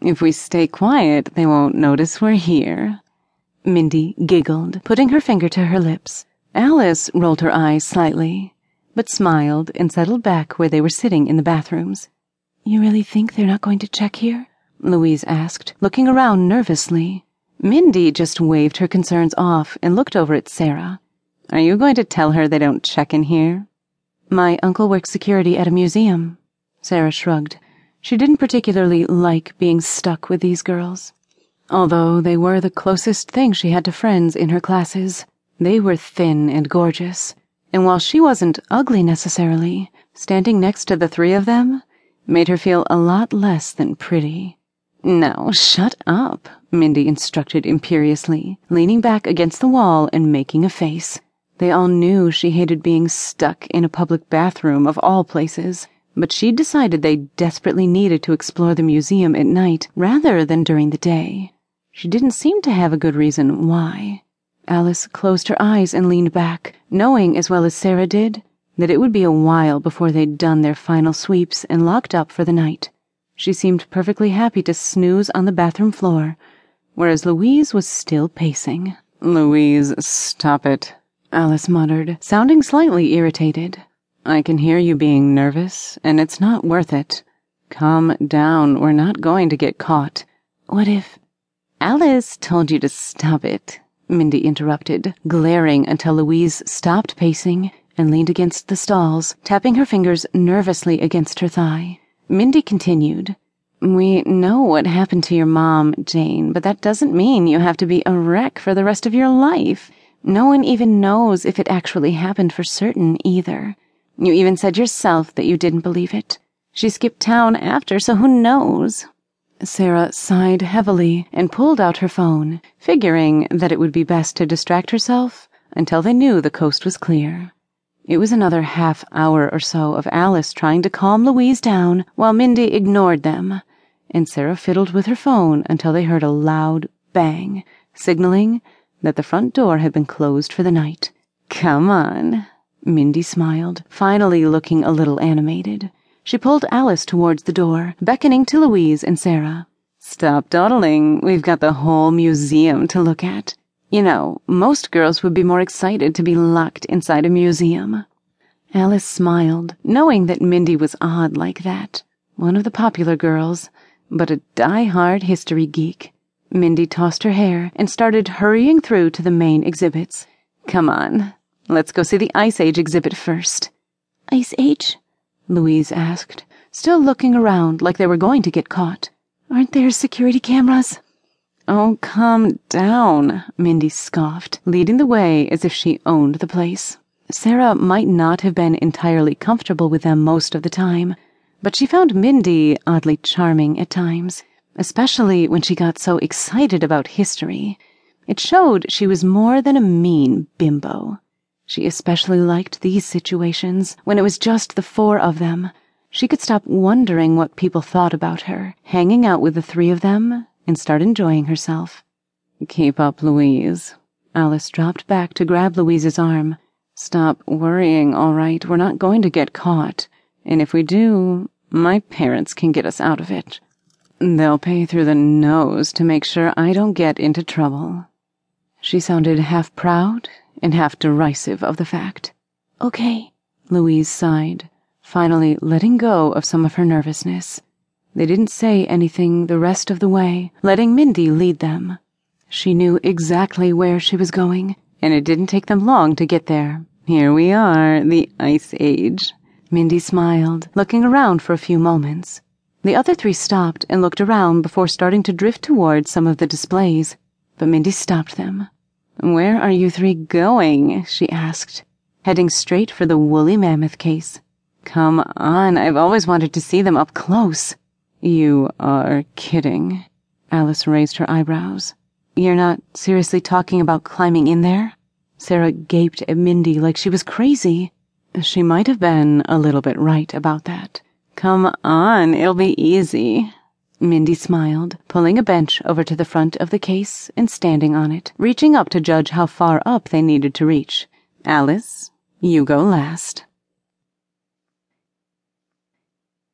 If we stay quiet, they won't notice we're here. Mindy giggled, putting her finger to her lips. Alice rolled her eyes slightly, but smiled and settled back where they were sitting in the bathrooms. You really think they're not going to check here? Louise asked, looking around nervously. Mindy just waved her concerns off and looked over at Sarah. Are you going to tell her they don't check in here? My uncle works security at a museum. Sarah shrugged. She didn't particularly like being stuck with these girls. Although they were the closest thing she had to friends in her classes. They were thin and gorgeous, and while she wasn't ugly necessarily, standing next to the three of them made her feel a lot less than pretty. Now, shut up, Mindy instructed imperiously, leaning back against the wall and making a face. They all knew she hated being stuck in a public bathroom of all places, but she'd decided they desperately needed to explore the museum at night rather than during the day. She didn't seem to have a good reason why. Alice closed her eyes and leaned back, knowing as well as Sarah did that it would be a while before they'd done their final sweeps and locked up for the night. She seemed perfectly happy to snooze on the bathroom floor, whereas Louise was still pacing. Louise, stop it, Alice muttered, sounding slightly irritated. I can hear you being nervous, and it's not worth it. Calm down, we're not going to get caught. What if. Alice told you to stop it, Mindy interrupted, glaring until Louise stopped pacing and leaned against the stalls, tapping her fingers nervously against her thigh. Mindy continued, We know what happened to your mom, Jane, but that doesn't mean you have to be a wreck for the rest of your life. No one even knows if it actually happened for certain either. You even said yourself that you didn't believe it. She skipped town after, so who knows? Sarah sighed heavily and pulled out her phone, figuring that it would be best to distract herself until they knew the coast was clear. It was another half hour or so of Alice trying to calm Louise down while Mindy ignored them, and Sarah fiddled with her phone until they heard a loud bang, signaling that the front door had been closed for the night. Come on, Mindy smiled, finally looking a little animated. She pulled Alice towards the door, beckoning to Louise and Sarah. Stop dawdling. We've got the whole museum to look at. You know, most girls would be more excited to be locked inside a museum. Alice smiled, knowing that Mindy was odd like that. One of the popular girls, but a die-hard history geek. Mindy tossed her hair and started hurrying through to the main exhibits. Come on, let's go see the Ice Age exhibit first. Ice Age? Louise asked, still looking around like they were going to get caught. Aren't there security cameras? Oh, come down, Mindy scoffed, leading the way as if she owned the place. Sarah might not have been entirely comfortable with them most of the time, but she found Mindy oddly charming at times, especially when she got so excited about history. It showed she was more than a mean bimbo. She especially liked these situations when it was just the four of them. She could stop wondering what people thought about her, hanging out with the three of them, and start enjoying herself. Keep up, Louise. Alice dropped back to grab Louise's arm. Stop worrying, all right? We're not going to get caught. And if we do, my parents can get us out of it. They'll pay through the nose to make sure I don't get into trouble. She sounded half proud and half derisive of the fact. Okay, Louise sighed, finally letting go of some of her nervousness. They didn't say anything the rest of the way, letting Mindy lead them. She knew exactly where she was going, and it didn't take them long to get there. Here we are, the Ice Age. Mindy smiled, looking around for a few moments. The other three stopped and looked around before starting to drift towards some of the displays, but Mindy stopped them. Where are you three going? she asked, heading straight for the woolly mammoth case. Come on, I've always wanted to see them up close. You are kidding. Alice raised her eyebrows. You're not seriously talking about climbing in there? Sarah gaped at Mindy like she was crazy. She might have been a little bit right about that. Come on, it'll be easy. Mindy smiled, pulling a bench over to the front of the case and standing on it, reaching up to judge how far up they needed to reach. Alice, you go last.